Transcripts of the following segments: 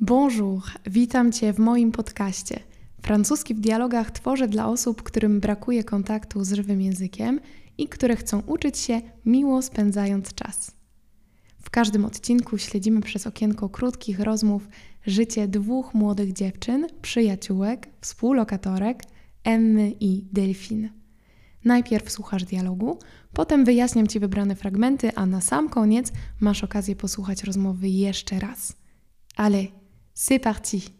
Bonjour, witam Cię w moim podcaście. Francuski w dialogach tworzę dla osób, którym brakuje kontaktu z żywym językiem i które chcą uczyć się miło spędzając czas. W każdym odcinku śledzimy przez okienko krótkich rozmów życie dwóch młodych dziewczyn, przyjaciółek, współlokatorek, Emmy i Delfin. Najpierw słuchasz dialogu, potem wyjaśniam Ci wybrane fragmenty, a na sam koniec masz okazję posłuchać rozmowy jeszcze raz. Allez, c'est parti!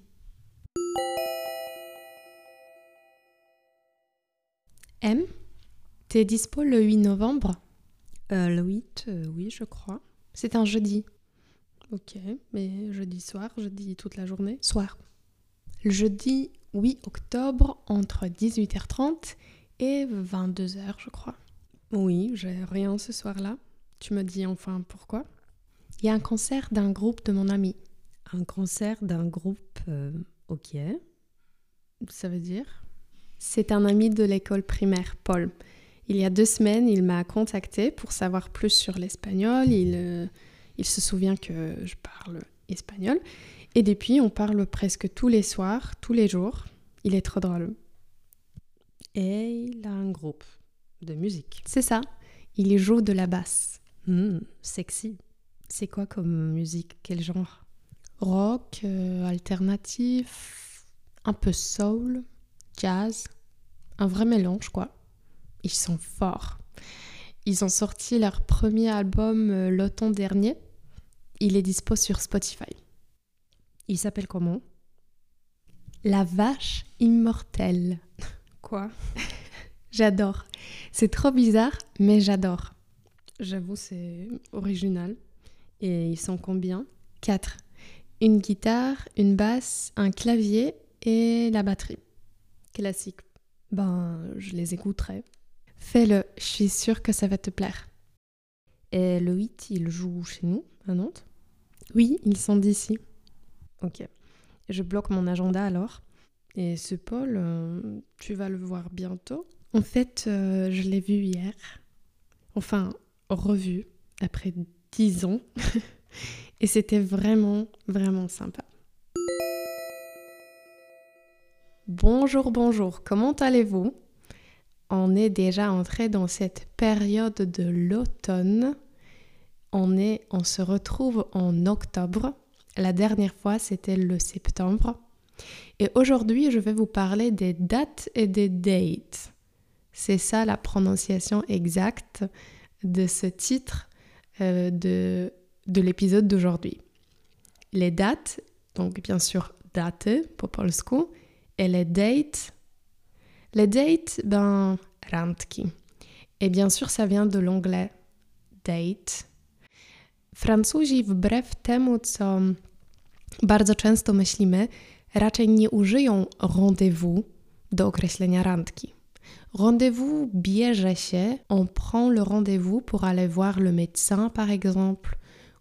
M, t'es dispo le 8 novembre? Euh, le 8, euh, oui, je crois. C'est un jeudi. Ok, mais jeudi soir, jeudi toute la journée? Soir. Le jeudi 8 octobre entre 18h30 et 22h, je crois. Oui, j'ai rien ce soir-là. Tu me dis enfin pourquoi? Il y a un concert d'un groupe de mon ami. Un concert d'un groupe. euh, ok. Ça veut dire? C'est un ami de l'école primaire, Paul. Il y a deux semaines, il m'a contacté pour savoir plus sur l'espagnol. Il, euh, il se souvient que je parle espagnol. Et depuis, on parle presque tous les soirs, tous les jours. Il est trop drôle. Et il a un groupe de musique. C'est ça. Il joue de la basse. Hmm, sexy. C'est quoi comme musique? Quel genre? Rock, euh, alternatif, un peu soul, jazz. Un vrai mélange, quoi. Ils sont forts. Ils ont sorti leur premier album euh, l'automne dernier. Il est dispo sur Spotify. Il s'appelle comment? La vache immortelle. Quoi? J'adore. C'est trop bizarre, mais j'adore. J'avoue, c'est original. Et ils sont combien? 4. Une guitare, une basse, un clavier et la batterie. Classique. Ben, je les écouterai. Fais-le, je suis sûre que ça va te plaire. Et le 8, il joue chez nous, à Nantes? Oui, ils sont d'ici. Ok. Je bloque mon agenda alors. Et ce Paul, euh, tu vas le voir bientôt? En fait, euh, je l'ai vu hier. Enfin, revu après 10 ans. et c'était vraiment, vraiment sympa. Bonjour, bonjour, comment allez-vous? On est déjà entré dans cette période de l'automne. On, est, on se retrouve en octobre. La dernière fois, c'était le septembre. Et aujourd'hui, je vais vous parler des dates et des dates. C'est ça la prononciation exacte de ce titre euh, de, de l'épisode d'aujourd'hui. Les dates, donc bien sûr daty po polsku, et les dates. Les dates, ben, randki. Et bien sûr, ça vient de l'anglais date. Francuzi, wbrew temu, co bardzo często myślimy, raczej nie użyją rendezvous do określenia randki. Rendez-vous bierze się, on prend le rendez-vous pour aller voir le médecin par exemple,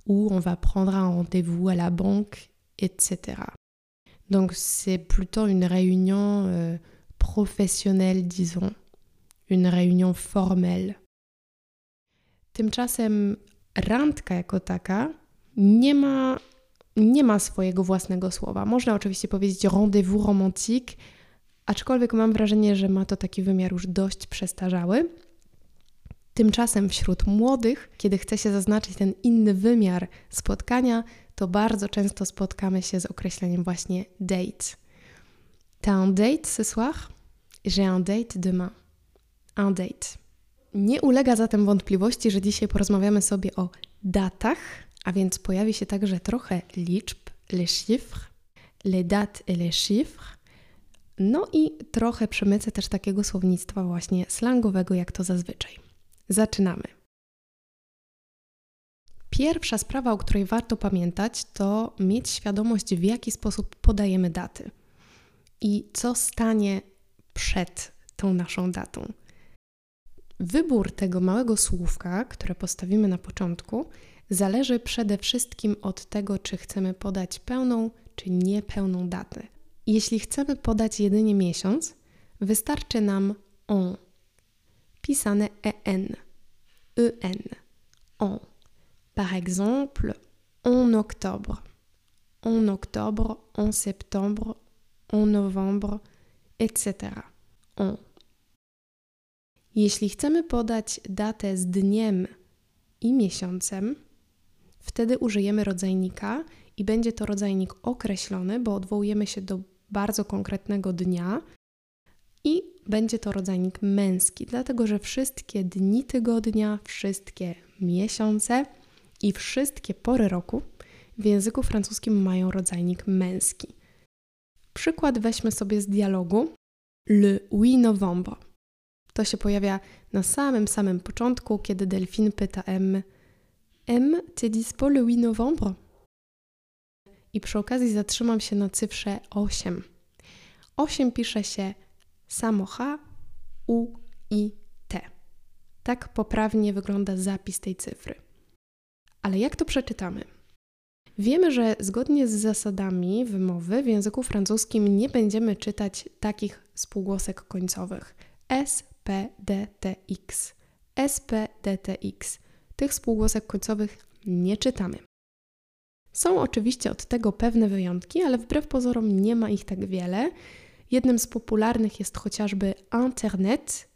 ou on va prendre un rendez-vous à la banque, etc. Donc c'est plutôt une réunion euh, professionnelle, disons, une réunion formelle. Tymczasem randka jako taka nie ma, nie ma swojego własnego słowa. Można oczywiście powiedzieć rendezvous romantique, aczkolwiek mam wrażenie, że ma to taki wymiar już dość przestarzały. Tymczasem wśród młodych, kiedy chce się zaznaczyć ten inny wymiar spotkania, to bardzo często spotkamy się z określeniem właśnie date. T'as un date ce soir? J'ai un date demain. Un date. Nie ulega zatem wątpliwości, że dzisiaj porozmawiamy sobie o datach, a więc pojawi się także trochę liczb, les chiffres, les dates et les chiffres. No i trochę przemycę też takiego słownictwa właśnie slangowego, jak to zazwyczaj. Zaczynamy. Pierwsza sprawa, o której warto pamiętać, to mieć świadomość, w jaki sposób podajemy daty i co stanie przed tą naszą datą. Wybór tego małego słówka, które postawimy na początku, zależy przede wszystkim od tego, czy chcemy podać pełną czy niepełną datę. Jeśli chcemy podać jedynie miesiąc, wystarczy nam on, pisane en, en, en. Par exemple, en octobre, en octobre, en septembre, en novembre, etc. En. Jeśli chcemy podać datę z dniem i miesiącem, wtedy użyjemy rodzajnika i będzie to rodzajnik określony, bo odwołujemy się do bardzo konkretnego dnia i będzie to rodzajnik męski, dlatego że wszystkie dni tygodnia, wszystkie miesiące i wszystkie pory roku w języku francuskim mają rodzajnik męski. Przykład weźmy sobie z dialogu Le 8 novembre. To się pojawia na samym samym początku, kiedy Delphine pyta M M, t'es dispo le 8 novembre? I przy okazji zatrzymam się na cyfrze 8. 8 pisze się samocha U, I, T. Tak poprawnie wygląda zapis tej cyfry. Ale jak to przeczytamy? Wiemy, że zgodnie z zasadami wymowy w języku francuskim nie będziemy czytać takich spółgłosek końcowych S, P, D, T, X. S, P, D, T, X. Tych spółgłosek końcowych nie czytamy. Są oczywiście od tego pewne wyjątki, ale wbrew pozorom nie ma ich tak wiele. Jednym z popularnych jest chociażby internet.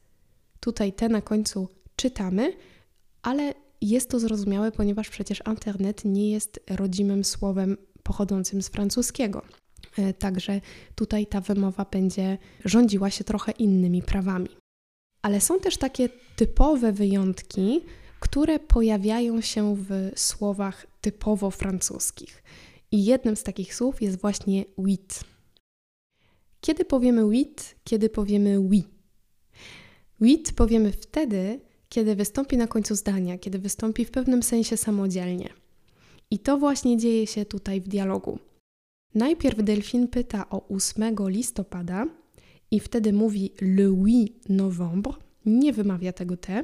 Tutaj te na końcu czytamy, ale jest to zrozumiałe, ponieważ przecież internet nie jest rodzimym słowem pochodzącym z francuskiego. E, także tutaj ta wymowa będzie rządziła się trochę innymi prawami. Ale są też takie typowe wyjątki, które pojawiają się w słowach typowo francuskich. I jednym z takich słów jest właśnie huit. Kiedy powiemy huit, kiedy powiemy oui? Huit powiemy wtedy, kiedy wystąpi na końcu zdania, kiedy wystąpi w pewnym sensie samodzielnie. I to właśnie dzieje się tutaj w dialogu. Najpierw Delphine pyta o 8 listopada i wtedy mówi le 8 novembre, nie wymawia tego T,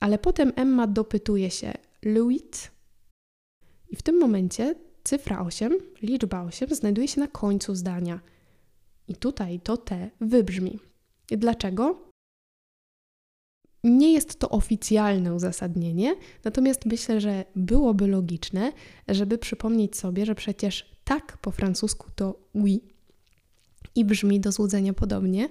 ale potem Emma dopytuje się le 8 i w tym momencie cyfra 8, liczba 8 znajduje się na końcu zdania. I tutaj to T wybrzmi. Dlaczego? Nie jest to oficjalne uzasadnienie, natomiast myślę, że byłoby logiczne, żeby przypomnieć sobie, że przecież tak po francusku to oui i brzmi do złudzenia podobnie.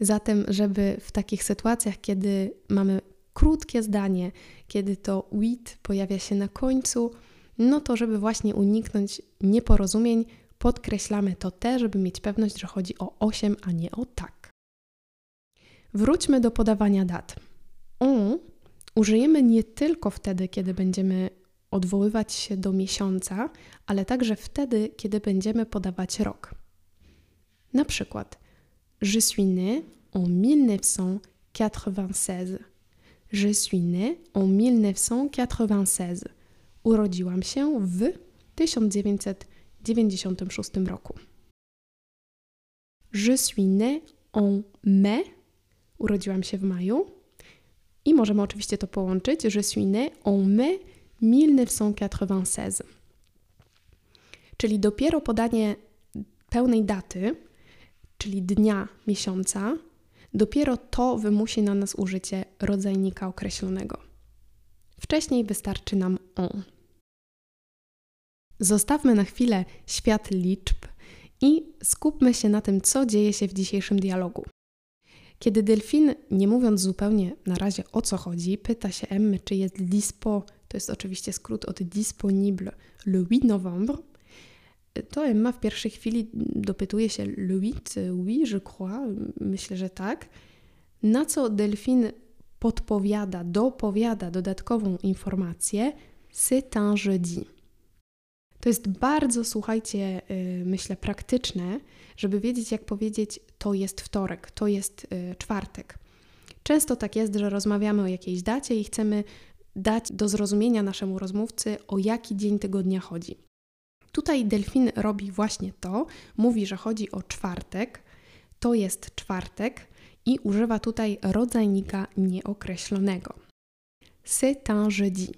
Zatem, żeby w takich sytuacjach, kiedy mamy krótkie zdanie, kiedy to with pojawia się na końcu, no to żeby właśnie uniknąć nieporozumień, podkreślamy to te, żeby mieć pewność, że chodzi o 8, a nie o tak. Wróćmy do podawania dat. On użyjemy nie tylko wtedy, kiedy będziemy odwoływać się do miesiąca, ale także wtedy, kiedy będziemy podawać rok. Na przykład, Je suis né en 1996. Je suis né en 1996. Urodziłam się w 1996 roku. Je suis né en mai. Urodziłam się w maju. I możemy oczywiście to połączyć. Je suis né en mai 1996. Czyli dopiero podanie pełnej daty, czyli dnia, miesiąca, dopiero to wymusi na nas użycie rodzajnika określonego. Wcześniej wystarczy nam on. Zostawmy na chwilę świat liczb i skupmy się na tym, co dzieje się w dzisiejszym dialogu. Kiedy Delfin, nie mówiąc zupełnie na razie o co chodzi, pyta się Emmy, czy jest dispo, to jest oczywiście skrót od disponible le 8 novembre, to Emma w pierwszej chwili dopytuje się le 8, oui, je crois, myślę, że tak. Na co Delfin podpowiada, dopowiada dodatkową informację, c'est un jeudi. To jest bardzo, słuchajcie, y, myślę, praktyczne, żeby wiedzieć, jak powiedzieć, to jest wtorek, to jest y, czwartek. Często tak jest, że rozmawiamy o jakiejś dacie i chcemy dać do zrozumienia naszemu rozmówcy, o jaki dzień tygodnia chodzi. Tutaj delfin robi właśnie to, mówi, że chodzi o czwartek, to jest czwartek i używa tutaj rodzajnika nieokreślonego. C'est un jeudi.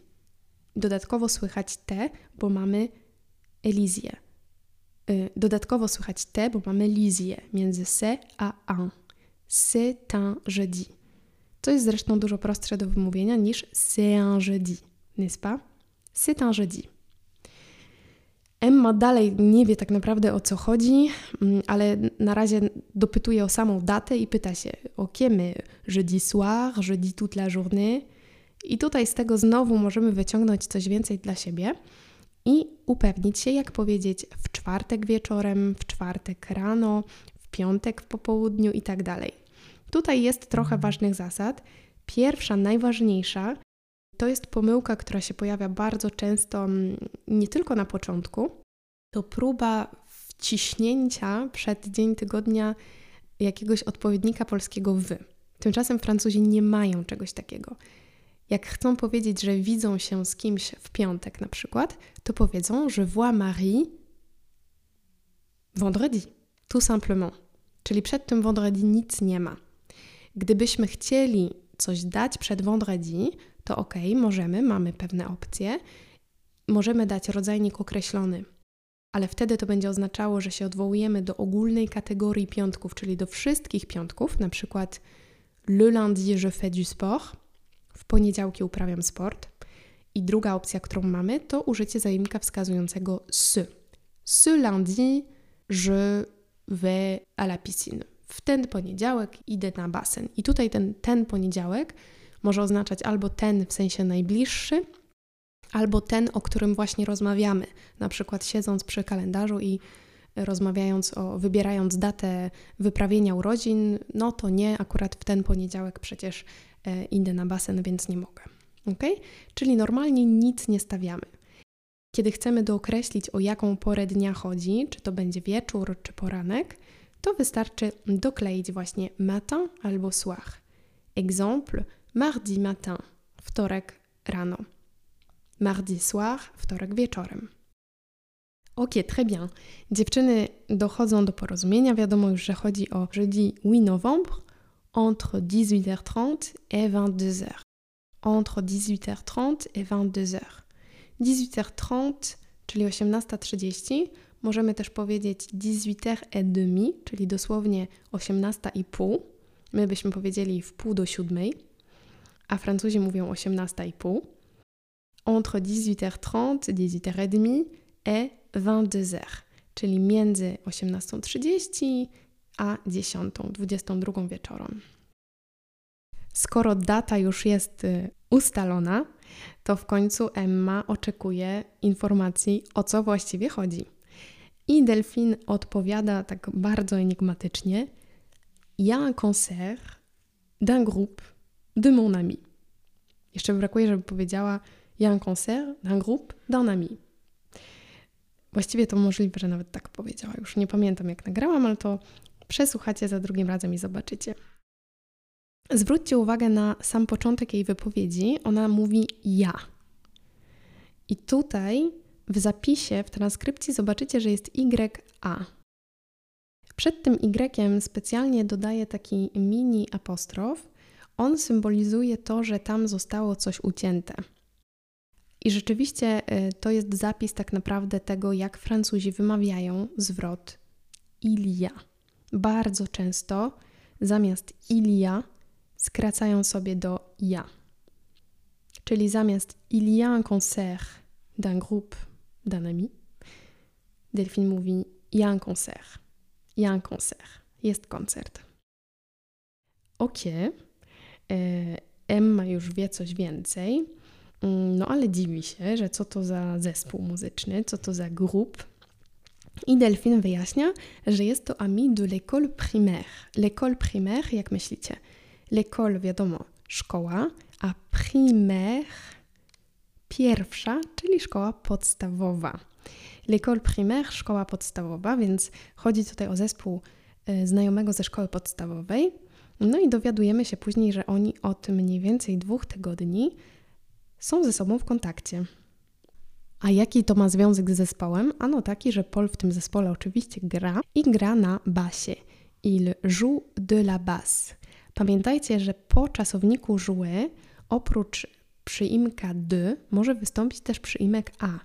Dodatkowo słychać te, bo mamy Elizję. Y, dodatkowo słychać te, bo mamy lizję między se a un. C'est un jeudi. To jest zresztą dużo prostsze do wymówienia niż c'est un jeudi, n'est-ce pas? C'est un jeudi. Emma dalej nie wie tak naprawdę o co chodzi, mm, ale na razie dopytuje o samą datę i pyta się: Ok, mais jeudi soir, jeudi toute la journée. I tutaj z tego znowu możemy wyciągnąć coś więcej dla siebie i upewnić się, jak powiedzieć w czwartek wieczorem, w czwartek rano, w piątek w popołudniu i tak dalej. Tutaj jest trochę ważnych zasad. Pierwsza, najważniejsza, to jest pomyłka, która się pojawia bardzo często, mm, nie tylko na początku. To próba wciśnięcia przed dzień tygodnia jakiegoś odpowiednika polskiego wy. Tymczasem Francuzi nie mają czegoś takiego. Jak chcą powiedzieć, że widzą się z kimś w piątek na przykład, to powiedzą, że vois Marie vendredi, tout simplement. Czyli przed tym vendredi nic nie ma. Gdybyśmy chcieli coś dać przed vendredi, to ok, możemy, mamy pewne opcje. Możemy dać rodzajnik określony, ale wtedy to będzie oznaczało, że się odwołujemy do ogólnej kategorii piątków, czyli do wszystkich piątków, na przykład le lundi je fais du sport, w poniedziałki uprawiam sport. I druga opcja, którą mamy, to użycie zajemnika wskazującego ce. Ce lundi je vais à la piscine. W ten poniedziałek idę na basen. I tutaj ten, ten poniedziałek może oznaczać albo ten w sensie najbliższy, albo ten, o którym właśnie rozmawiamy. Na przykład siedząc przy kalendarzu i rozmawiając o, wybierając datę wyprawienia urodzin, no to nie, akurat w ten poniedziałek przecież e, idę na basen, więc nie mogę. Ok? Czyli normalnie nic nie stawiamy. Kiedy chcemy dookreślić, o jaką porę dnia chodzi, czy to będzie wieczór, czy poranek, to wystarczy dokleić właśnie matin albo soir. Exemple, mardi matin, wtorek rano. Mardi soir, wtorek wieczorem. Ok, très bien. Dziewczyny dochodzą do porozumienia. Wiadomo już, że chodzi o jeudi 8 novembre entre 18h30 et 22h. Entre 18h30 et 22h. 18h30, czyli 18.30. Możemy też powiedzieć 18h30, czyli dosłownie 18.30. My byśmy powiedzieli w pół do siódmej, a Francuzi mówią 18.30. Entre 18h30, 18h30 et 22h, czyli między 18.30 a 10, 22 wieczorem. Skoro data już jest y, ustalona, to w końcu Emma oczekuje informacji, o co właściwie chodzi. I Delphine odpowiada tak bardzo enigmatycznie: Il y a un concert d'un groupe de mon ami. Jeszcze brakuje, żeby powiedziała: Il y a un concert d'un groupe d'un ami. Właściwie to możliwe, że nawet tak powiedziała. Już nie pamiętam, jak nagrałam, ale to przesłuchacie za drugim razem i zobaczycie. Zwróćcie uwagę na sam początek jej wypowiedzi. Ona mówi ja. I tutaj w zapisie, w transkrypcji zobaczycie, że jest YA. Przed tym Y specjalnie dodaję taki mini apostrof. On symbolizuje to, że tam zostało coś ucięte. I rzeczywiście y, to jest zapis tak naprawdę tego, jak Francuzi wymawiają zwrot ilia. Bardzo często zamiast ilia skracają sobie do ja. Czyli zamiast il y a un concert d'un groupe d'un ami, Delphine mówi il y a un concert. Il y a un concert. Jest koncert. Ok. Emma już wie coś więcej. Mm, no ale dziwi się, że co to za zespół muzyczny, co to za grup. I Delphine wyjaśnia, że jest to ami de l'école primaire. L'école primaire, jak myślicie? L'école, wiadomo, szkoła, a primaire, pierwsza, czyli szkoła podstawowa. L'école primaire, szkoła podstawowa, więc chodzi tutaj o zespół y, znajomego ze szkoły podstawowej. No i dowiadujemy się później, że oni od mniej więcej dwóch tygodni są ze sobą w kontakcie. A jaki to ma związek z zespołem? Ano taki, że Paul w tym zespole oczywiście gra i gra na basie. Il joue de la basse. Pamiętajcie, że po czasowniku jouer oprócz przyimka de może wystąpić też przyimek a.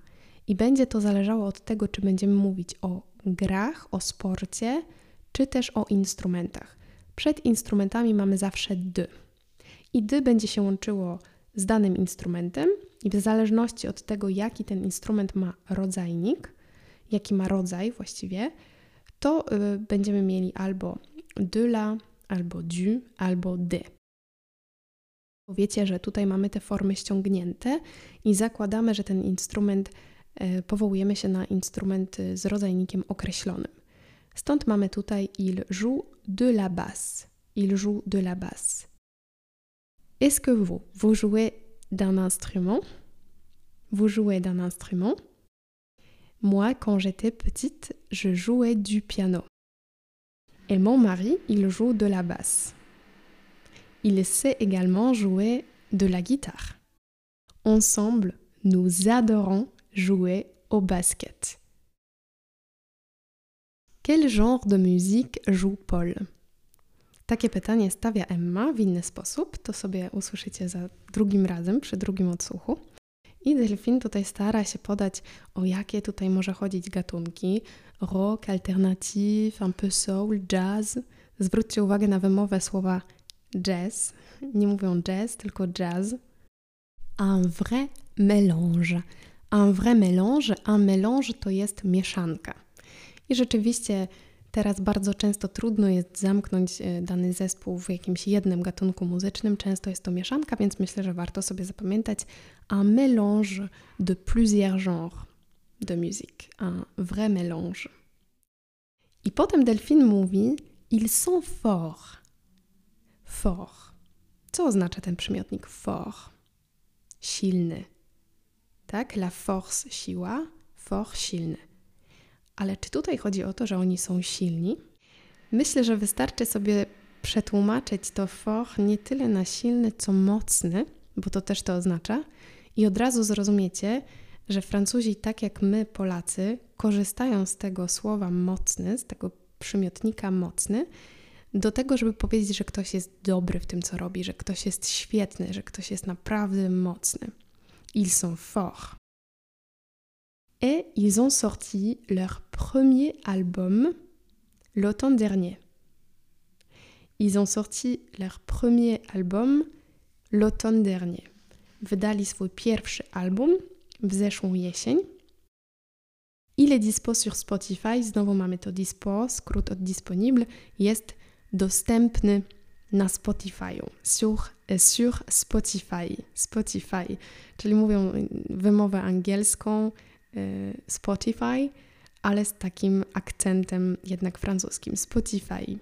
I będzie to zależało od tego, czy będziemy mówić o grach, o sporcie, czy też o instrumentach. Przed instrumentami mamy zawsze d. I d będzie się łączyło z danym instrumentem i w zależności od tego, jaki ten instrument ma rodzajnik, jaki ma rodzaj właściwie, to y, będziemy mieli albo de la, albo du, albo de. Wiecie, że tutaj mamy te formy ściągnięte i zakładamy, że ten instrument y, powołujemy się na instrument z rodzajnikiem określonym. Stąd mamy tutaj il joue de la basse. Il joue de la basse. Est-ce que vous, vous jouez d'un instrument? Vous jouez d'un instrument? Moi, quand j'étais petite, je jouais du piano. Et mon mari, il joue de la basse. Il sait également jouer de la guitare. Ensemble, nous adorons jouer au basket. Quel genre de musique joue Paul? Takie pytanie stawia Emma w inny sposób, to sobie usłyszycie za drugim razem, przy drugim odsłuchu. I Delfin tutaj stara się podać, o jakie tutaj może chodzić gatunki. Rock, alternative, un peu soul, jazz. Zwróćcie uwagę na wymowę słowa jazz. Nie mówią jazz, tylko jazz. Un vrai mélange. Un vrai mélange. Un mélange to jest mieszanka. I rzeczywiście Teraz bardzo często trudno jest zamknąć e, dany zespół w jakimś jednym gatunku muzycznym, często jest to mieszanka, więc myślę, że warto sobie zapamiętać un mélange de plusieurs genres de musique, un vrai mélange. I potem Delphine mówi ils sont forts. Fort. Co oznacza ten przymiotnik fort? Silny. Tak? La force siła, fort silny. Ale czy tutaj chodzi o to, że oni są silni? Myślę, że wystarczy sobie przetłumaczyć to fort nie tyle na silny, co mocny, bo to też to oznacza, i od razu zrozumiecie, że Francuzi, tak jak my, Polacy, korzystają z tego słowa mocny, z tego przymiotnika mocny, do tego, żeby powiedzieć, że ktoś jest dobry w tym, co robi, że ktoś jest świetny, że ktoś jest naprawdę mocny. Ils sont forts. Et ils ont sorti leur premier album l'automne dernier. Ils ont sorti leur premier album l'automne dernier. Wydali swój pierwszy album w zeszłą jesień. Il est dispo sur Spotify. Znowu mamy to dispo, skrót od disponible. Jest dostępny na Spotify'u. Sur, sur Spotify. Spotify. Czyli mówią wymowę angielską, Spotify, ale z takim akcentem jednak francuskim Spotify.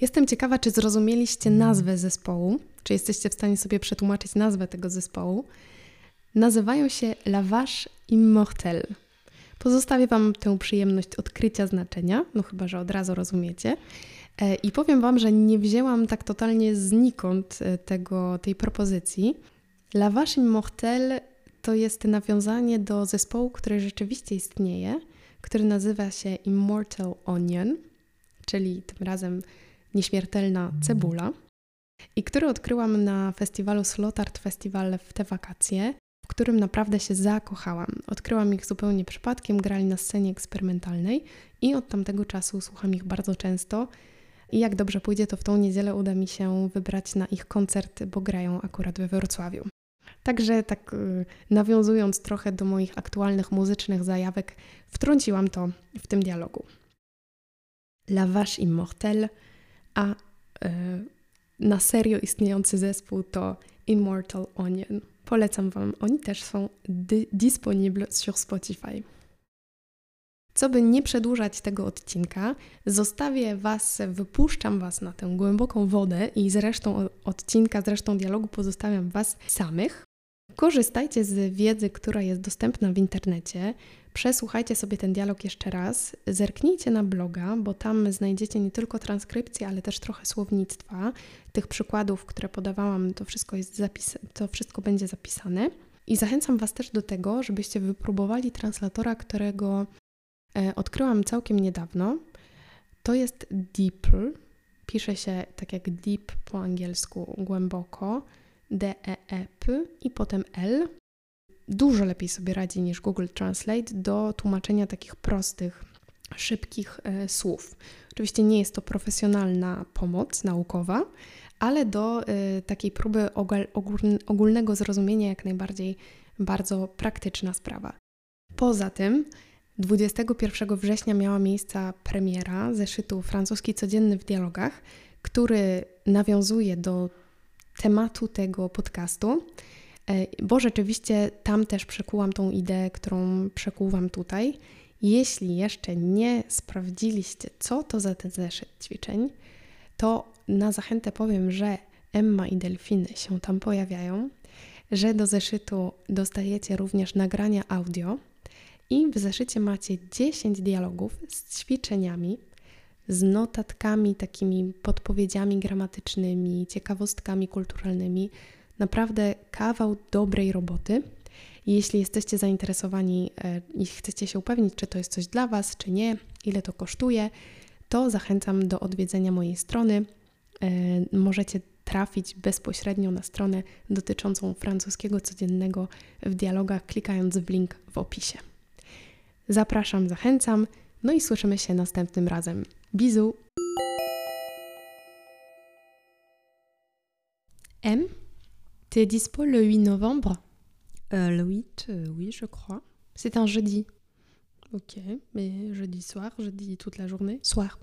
Jestem ciekawa, czy zrozumieliście nazwę zespołu, czy jesteście w stanie sobie przetłumaczyć nazwę tego zespołu. Nazywają się La Vache Immortelle. Pozostawię Wam tę przyjemność odkrycia znaczenia, no chyba, że od razu rozumiecie. E, I powiem Wam, że nie wzięłam tak totalnie znikąd e, tego, tej propozycji. La Vache Immortelle to jest nawiązanie do zespołu, który rzeczywiście istnieje, który nazywa się Immortal Onion, czyli tym razem nieśmiertelna cebula, i który odkryłam na festiwalu Slotart Festival w te wakacje, w którym naprawdę się zakochałam. Odkryłam ich zupełnie przypadkiem, grali na scenie eksperymentalnej i od tamtego czasu słucham ich bardzo często. I jak dobrze pójdzie, to w tą niedzielę uda mi się wybrać na ich koncert, bo grają akurat we Wrocławiu. Także tak y, nawiązując trochę do moich aktualnych muzycznych zajawek, wtrąciłam to w tym dialogu. La Vache Immortelle, a y, na serio istniejący zespół to Immortal Onion. Polecam Wam, oni też są disponible sur Spotify. Co by nie przedłużać tego odcinka, zostawię Was, wypuszczam Was na tę głęboką wodę i zresztą odcinka, zresztą dialogu pozostawiam Was samych. Korzystajcie z wiedzy, która jest dostępna w internecie. Przesłuchajcie sobie ten dialog jeszcze raz. Zerknijcie na bloga, bo tam znajdziecie nie tylko transkrypcję, ale też trochę słownictwa. Tych przykładów, które podawałam, to wszystko, jest zapis- to wszystko będzie zapisane. I zachęcam Was też do tego, żebyście wypróbowali translatora, którego e, odkryłam całkiem niedawno. To jest Deeple. Pisze się tak jak deep po angielsku, głęboko. D-E-E-P i potem L. Dużo lepiej sobie radzi niż Google Translate do tłumaczenia takich prostych, szybkich e, słów. Oczywiście nie jest to profesjonalna pomoc naukowa, ale do e, takiej próby ogólnego zrozumienia jak najbardziej bardzo praktyczna sprawa. Poza tym 21 września miała miejsce premiera zeszytu Francuski Codzienny w Dialogach, który nawiązuje do tematu tego podcastu, e, bo rzeczywiście tam też przekułam tą ideę, którą przekuwam tutaj. Jeśli jeszcze nie sprawdziliście, co to za ten zeszyt ćwiczeń, to na zachętę powiem, że Emma i delfiny się tam pojawiają, że do zeszytu dostajecie również nagrania audio i w zeszycie macie 10 dialogów z ćwiczeniami, z notatkami, takimi podpowiedziami gramatycznymi, ciekawostkami kulturalnymi. Naprawdę kawał dobrej roboty. Jeśli jesteście zainteresowani e, i chcecie się upewnić, czy to jest coś dla Was, czy nie, ile to kosztuje, to zachęcam do odwiedzenia mojej strony. E, możecie trafić bezpośrednio na stronę dotyczącą francuskiego codziennego w dialogach, klikając w link w opisie. Zapraszam, zachęcam, no i słyszymy się następnym razem. Bisous M, t'es dispo le 8 novembre? Euh, Le 8, euh, oui, je crois. C'est un jeudi. Ok, mais jeudi soir, jeudi toute la journée? Soir.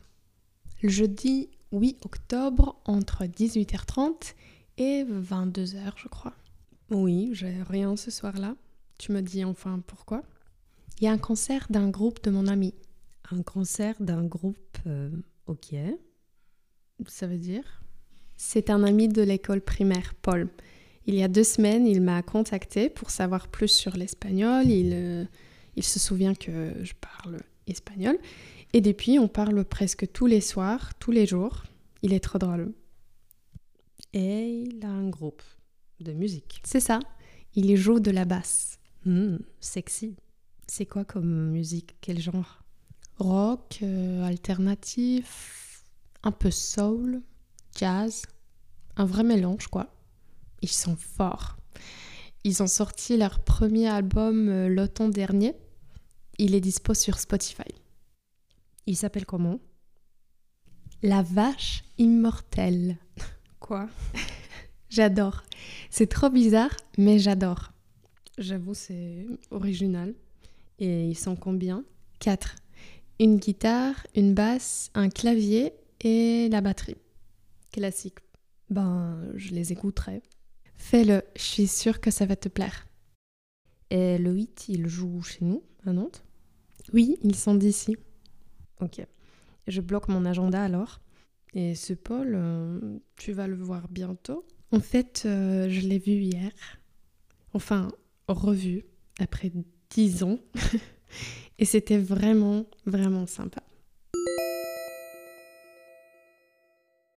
Le jeudi 8 octobre entre 18h30 et 22h, je crois. Oui, j'ai rien ce soir-là. Tu me dis enfin pourquoi? Il y a un concert d'un groupe de mon ami. Un concert d'un groupe, euh, ok. Ça veut dire? C'est un ami de l'école primaire, Paul. Il y a deux semaines, il m'a contacté pour savoir plus sur l'espagnol. Il, euh, il se souvient que je parle espagnol. Et depuis, on parle presque tous les soirs, tous les jours. Il est trop drôle. Et il a un groupe de musique. C'est ça. Il joue de la basse. Hmm, sexy. C'est quoi comme musique? Quel genre? Rock, euh, alternatif, un peu soul, jazz. Un vrai mélange, quoi. Ils sont forts. Ils ont sorti leur premier album euh, l'automne dernier. Il est dispo sur Spotify. Il s'appelle comment? La vache immortelle. Quoi? J'adore. C'est trop bizarre, mais j'adore. J'avoue, c'est original. Et ils sont combien? Quatre. Une guitare, une basse, un clavier et la batterie. Classique. Ben, je les écouterai. Fais-le, je suis sûre que ça va te plaire. Et le 8, il joue chez nous, à Nantes? Oui, ils sont d'ici. Ok. Je bloque mon agenda alors. Et ce Paul, euh, tu vas le voir bientôt En fait, euh, je l'ai vu hier. Enfin, revu après dix ans. Et c'était vraiment, vraiment sympa.